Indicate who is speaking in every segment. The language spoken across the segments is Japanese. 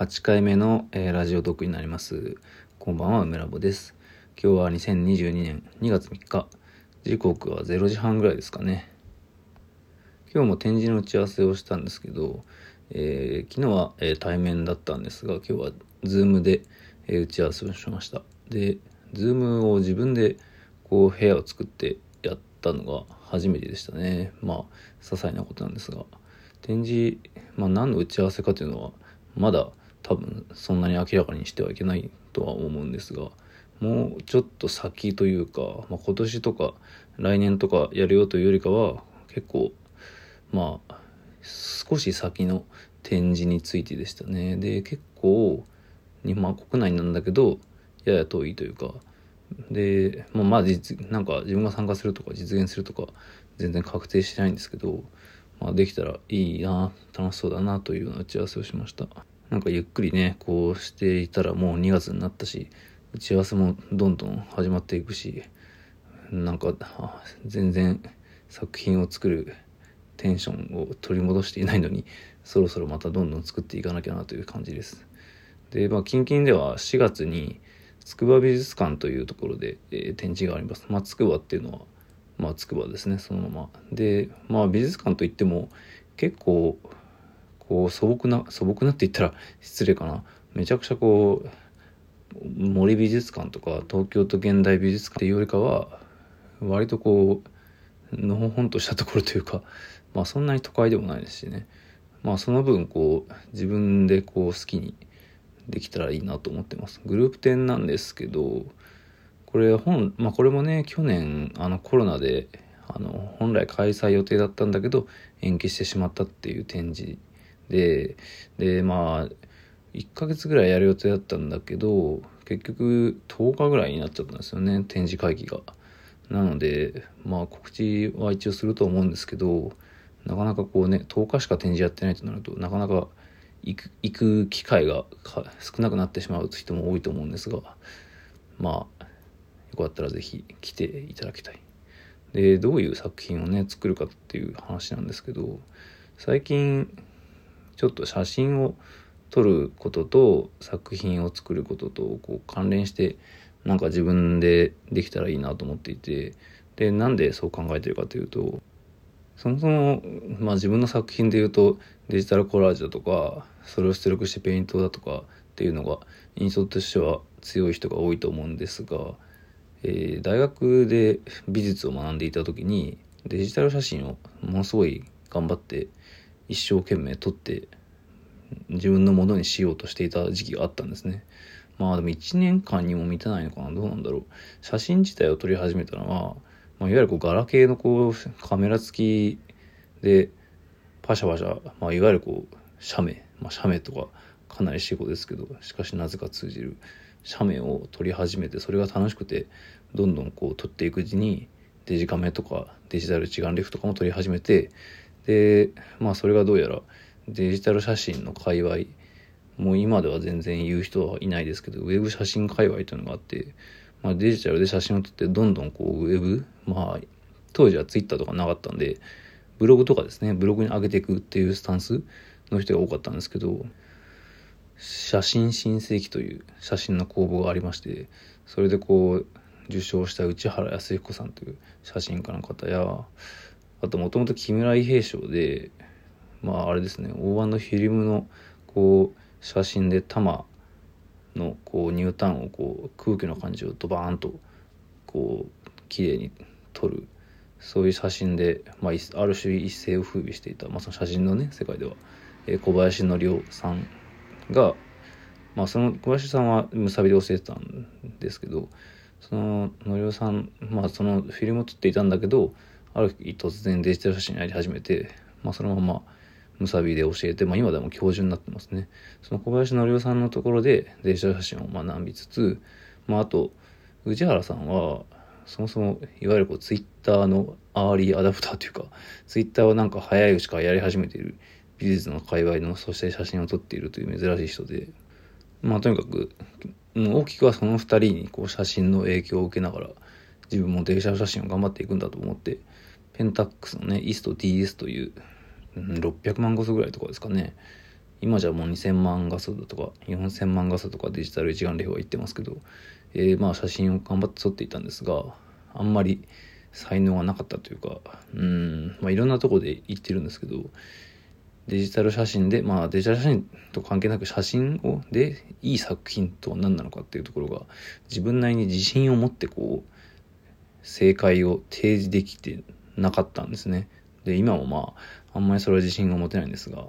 Speaker 1: 8回目の、えー、ラジオトークになります。こんばんは梅ラボです。今日は2022年2月3日時刻は0時半ぐらいですかね。今日も展示の打ち合わせをしたんですけど、えー、昨日は、えー、対面だったんですが今日はズームで、え打ち合わせをしました。でズームを自分でこう部屋を作ってやったのが初めてでしたね。まあ些細なことなんですが。展示、まあ、何の打ち合わせかというのはまだ多分そんなに明らかにしてはいけないとは思うんですがもうちょっと先というか、まあ、今年とか来年とかやるよというよりかは結構まあ少し先の展示についてでしたね。で結構日本国内なんだけどやや遠いというかで、まあ、まあ実なんか自分が参加するとか実現するとか全然確定してないんですけど、まあ、できたらいいな楽しそうだなというような打ち合わせをしました。なんかゆっくりねこうしていたらもう2月になったし打ち合わせもどんどん始まっていくしなんか全然作品を作るテンションを取り戻していないのにそろそろまたどんどん作っていかなきゃなという感じですでまあ近々では4月に筑波美術館というところで、えー、展示があります。まあ、筑波っていうのは、まあ、筑波ですね、そのまま。で、まあ、美術館といっても、結構、こう、素朴な、素朴なって言ったら失礼かな。めちゃくちゃこう、森美術館とか、東京都現代美術館っていうよりかは、割とこう、のほほんとしたところというか、まあ、そんなに都会でもないですしね。まあ、その分、こう、自分でこう、好きに、できたらいいなと思ってます。グループ展なんですけど、これ本、まあこれもね、去年あのコロナで、あの、本来開催予定だったんだけど、延期してしまったっていう展示で、で、まあ、1ヶ月ぐらいやる予定だったんだけど、結局10日ぐらいになっちゃったんですよね、展示会議が。なので、まあ告知は一応すると思うんですけど、なかなかこうね、10日しか展示やってないとなると、なかなか行く行く機会が少なくなってしまう人も多いと思うんですがまあよかったら是非来ていただきたい。でどういう作品をね作るかっていう話なんですけど最近ちょっと写真を撮ることと作品を作ることとこう関連してなんか自分でできたらいいなと思っていて。でなんでそう考えてるかというとそもそも、まあ、自分の作品で言うとデジタルコラージュだとかそれを出力してペイントだとかっていうのが印象としては強い人が多いと思うんですが、えー、大学で美術を学んでいた時にデジタル写真をものすごい頑張って一生懸命撮って自分のものにしようとしていた時期があったんですね。まあでも1年間にも満たないのかなどうなんだろう。写真自体を撮り始めたのはまあ、いわゆるこうガラケーのこうカメラ付きでパシャパシャ、まあ、いわゆるこう写メ、まあ、写メとかかなり死語ですけどしかしなぜか通じる写メを撮り始めてそれが楽しくてどんどんこう撮っていくうちにデジカメとかデジタル一眼レフとかも撮り始めてでまあそれがどうやらデジタル写真の界隈もう今では全然言う人はいないですけどウェブ写真界隈というのがあってまあ、デジタルで写真を撮ってどんどんこうウェブ、まあ、当時はツイッターとかなかったんで、ブログとかですね、ブログに上げていくっていうスタンスの人が多かったんですけど、写真新世紀という写真の公募がありまして、それでこう、受賞した内原康彦さんという写真家の方や、あともともと木村伊兵衛賞で、まああれですね、大判のフィルムのこう、写真で玉のこう乳炭をこう空気の感じをドバーンとこう綺麗に撮るそういう写真で、まあ、ある種一世を風靡していた、まあ、その写真のね世界では、えー、小林則夫さんが、まあ、その小林さんはむさびで教えてたんですけどその則夫さん、まあ、そのフィルムを撮っていたんだけどある日突然デジタル写真やり始めて、まあ、そのままむさびで教えて、まあ、今でも教授になってますね。その小林則夫さんのところでデジタル写真を学びつつ、まあ、あと、宇治原さんは、そもそも、いわゆるこう、ツイッターのアーリーアダプターというか、ツイッターをなんか早いうちからやり始めている美術の界隈の、そして写真を撮っているという珍しい人で、まあ、とにかく、大きくはその二人にこう写真の影響を受けながら、自分もデジタル写真を頑張っていくんだと思って、ペンタックスのね、イスト DS という600万個数ぐらいとかですかね。今じゃもう2000万画素だとか4000万画素とかデジタル一眼レフは言ってますけど、えー、まあ写真を頑張って撮っていたんですがあんまり才能がなかったというかうんまあいろんなとこで言ってるんですけどデジタル写真でまあデジタル写真と関係なく写真をでいい作品とは何なのかっていうところが自分なりに自信を持ってこう正解を提示できてなかったんですね。で今もまああんまりそれは自信が持てないんですが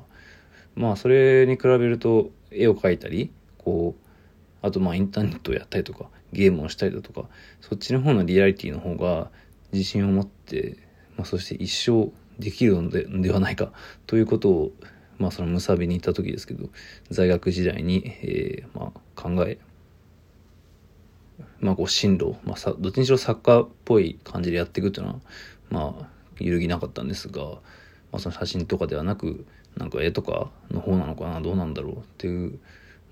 Speaker 1: まあそれに比べると絵を描いたりこうあとまあインターネットをやったりとかゲームをしたりだとかそっちの方のリアリティの方が自信を持って、まあ、そして一生できるのでではないかということをまあそのむさびに行った時ですけど在学時代に、えー、まあ考えまあこう進路、まあ、さどっちにしろサッカーっぽい感じでやっていくっていうのはまあ揺るぎなかったんですが、まあ、その写真とかではなくなんか絵とかの方なのかなどうなんだろうっていう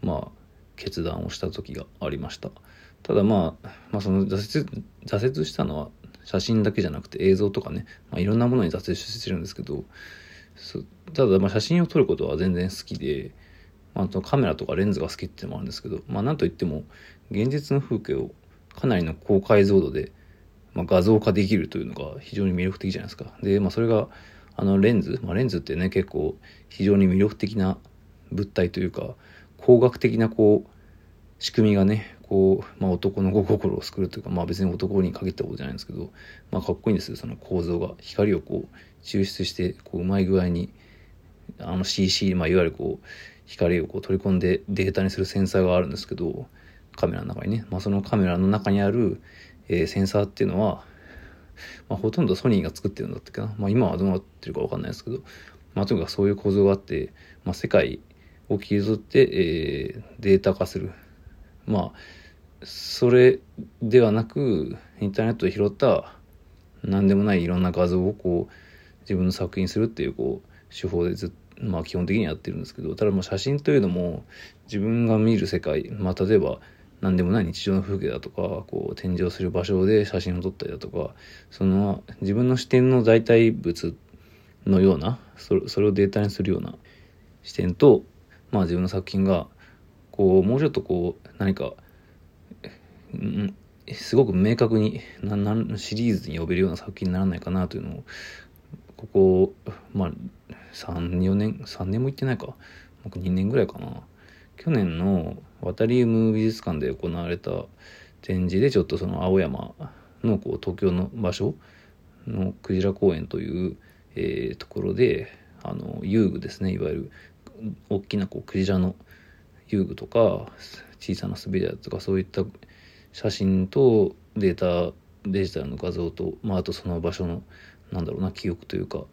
Speaker 1: まあ決断をした時がありました。ただまあ、まあ、その挫折挫折したのは写真だけじゃなくて映像とかね、まあ、いろんなものに挫折してるんですけどただまあ写真を撮ることは全然好きで、まあ、とカメラとかレンズが好きっていうのもあるんですけど、まあ、なんといっても現実の風景をかなりの高解像度で、まあ、画像化できるというのが非常に魅力的じゃないですか。で、まあ、それがあのレンズ、まあ、レンズってね結構非常に魅力的な物体というか工学的なこう仕組みがねこう、まあ、男の心を救うというか、まあ、別に男に限ったことじゃないんですけど、まあ、かっこいいんですよ。その構造が。光をこう抽出してこううまい具合にあの CC、まあ、いわゆるこう光をこう取り込んでデータにするセンサーがあるんですけどカメラの中にね、まあ、そのカメラの中にある、えー、センサーっていうのは、まあ、ほとんどソニーが作ってるんだったっけな、まあ、今はどうなってるか分かんないですけど、まあ、とにかくそういう構造があって、まあ、世界を切り取って、えー、データ化する。まあそれではなくインターネットで拾った何でもないいろんな画像をこう自分の作品するっていうこう手法でずっとまあ基本的にやってるんですけどただもう写真というのも自分が見る世界まあ例えば何でもない日常の風景だとかこう展示をする場所で写真を撮ったりだとかその自分の視点の代替物のようなそれそれをデータにするような視点と、まあ、自分の作品がこうもうちょっとこう何か、ん、すごく明確にななシリーズに呼べるような作品にならないかなというのをここまあ34年3年も行ってないか。僕2年ぐらいかな。去年のワタリウム美術館で行われた展示でちょっとその青山のこう東京の場所のクジラ公園という、えー、ところであの遊具ですね。いわゆる大きなこうクジラの遊具とか小さな滑り台とかそういった写真とデータデジタルの画像と、まあ、あとその場所のなんだろうな記憶というか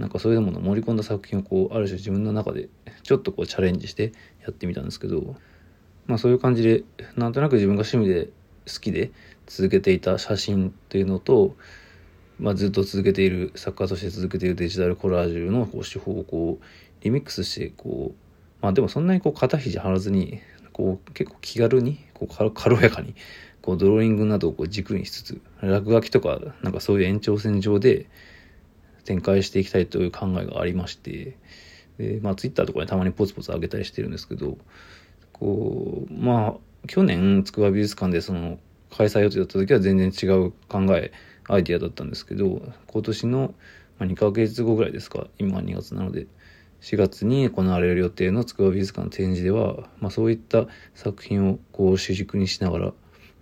Speaker 1: なんかそういうものを盛り込んだ作品をこうある種自分の中で ちょっとこうチャレンジしてやってみたんですけどまあそういう感じでなんとなく自分が趣味で好きで続けていた写真っていうのと、まあ、ずっと続けている作家として続けているデジタルコラージュのこう手法をこうリミックスしてこうまあでもそんなにこう肩肘張らずにこう結構気軽にこう軽やかにこうドローイングなどをこう軸にしつつ落書きとかなんかそういう延長線上で展開していきたいという考えがありましてでまあツイッターとかにたまにポツポツ上げたりしてるんですけどこうまあ去年筑波美術館でその開催予定だった時は全然違う考えアイディアだったんですけど今年の2ヶ月後ぐらいですか今2月なので4月に行われる予定の筑波美術館の展示では、まあ、そういった作品をこう主軸にしながら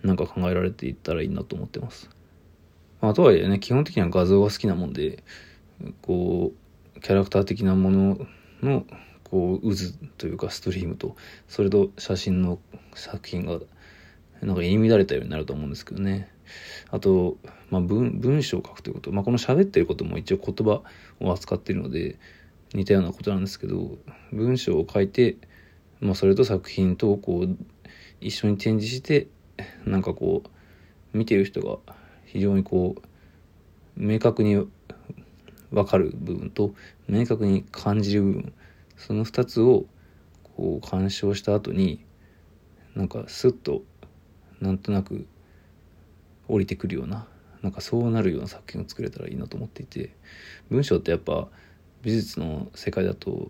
Speaker 1: なんか考えられていったらいいなと思ってます。まあ、とはいえね基本的には画像が好きなもんでこうキャラクター的なもののこう渦というかストリームとそれと写真の作品がなんか入り乱れたようになると思うんですけどね。あと、まあ文、文章を書くということ、まあ、この喋ってることも一応言葉を扱っているので似たようなことなんですけど文章を書いて、まあ、それと作品とこう一緒に展示してなんかこう見てる人が非常にこう明確に分かる部分と明確に感じる部分。その2つをこう鑑賞した後になんかスッとなんとなく降りてくるようななんかそうなるような作品を作れたらいいなと思っていて文章ってやっぱ美術の世界だと、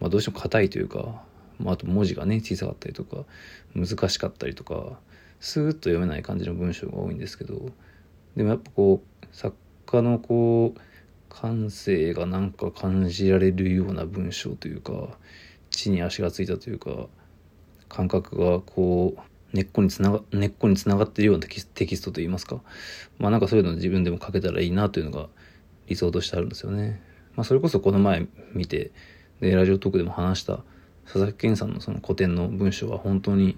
Speaker 1: まあ、どうしても硬いというか、まあ、あと文字がね小さかったりとか難しかったりとかスーッと読めない感じの文章が多いんですけどでもやっぱこう作家のこう感性がなんか感じられるような文章というか地に足がついたというか感覚がこう根っこにつなが根っこにつながってるようなテキストといいますかまあなんかそういうの自分でも書けたらいいなというのが理想としてあるんですよね。まあそれこそこの前見てでラジオトークでも話した佐々木健さんのその古典の文章は本当に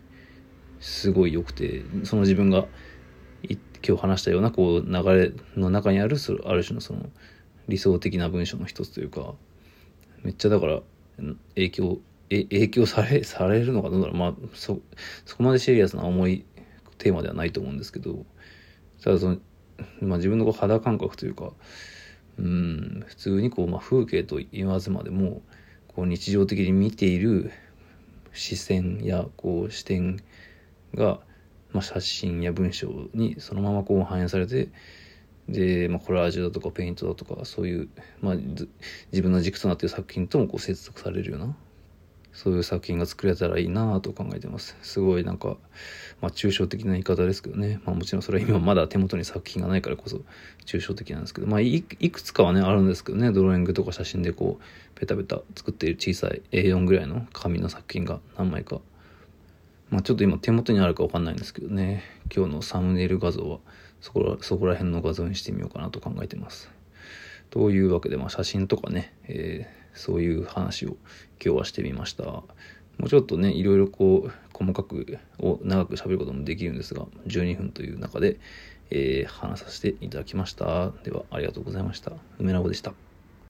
Speaker 1: すごい良くてその自分が今日話したようなこう流れの中にあるある種のその理想的な文章の一つというかめっちゃだから影響え影響されされるのかどうだろう。まあそそこまでシリアスな重いテーマではないと思うんですけどただその、まあ、自分のこう肌感覚というかうん普通にこう、まあ、風景と言わずまでもこう日常的に見ている視線やこう視点が、まあ、写真や文章にそのままこう反映されてで、まあ、コラージュだとかペイントだとかそういう、まあ、自分の軸となっている作品ともこう接続されるようなそういう作品が作れたらいいなと考えてます。すごいなんか、まあ抽象的な言い方ですけどね。まあもちろんそれは今まだ手元に作品がないからこそ抽象的なんですけど、まあいくつかはね、あるんですけどね、ドローイングとか写真でこう、ペタペタ作っている小さい A4 ぐらいの紙の作品が何枚か。まあちょっと今手元にあるかわかんないんですけどね、今日のサムネイル画像はそこら、そこら辺の画像にしてみようかなと考えてます。というわけで、まあ写真とかね、えーそういう話を今日はしてみました。もうちょっとね、いろいろこう、細かくを長く喋ることもできるんですが、12分という中で、えー、話させていただきました。では、ありがとうございました。梅ラボでした。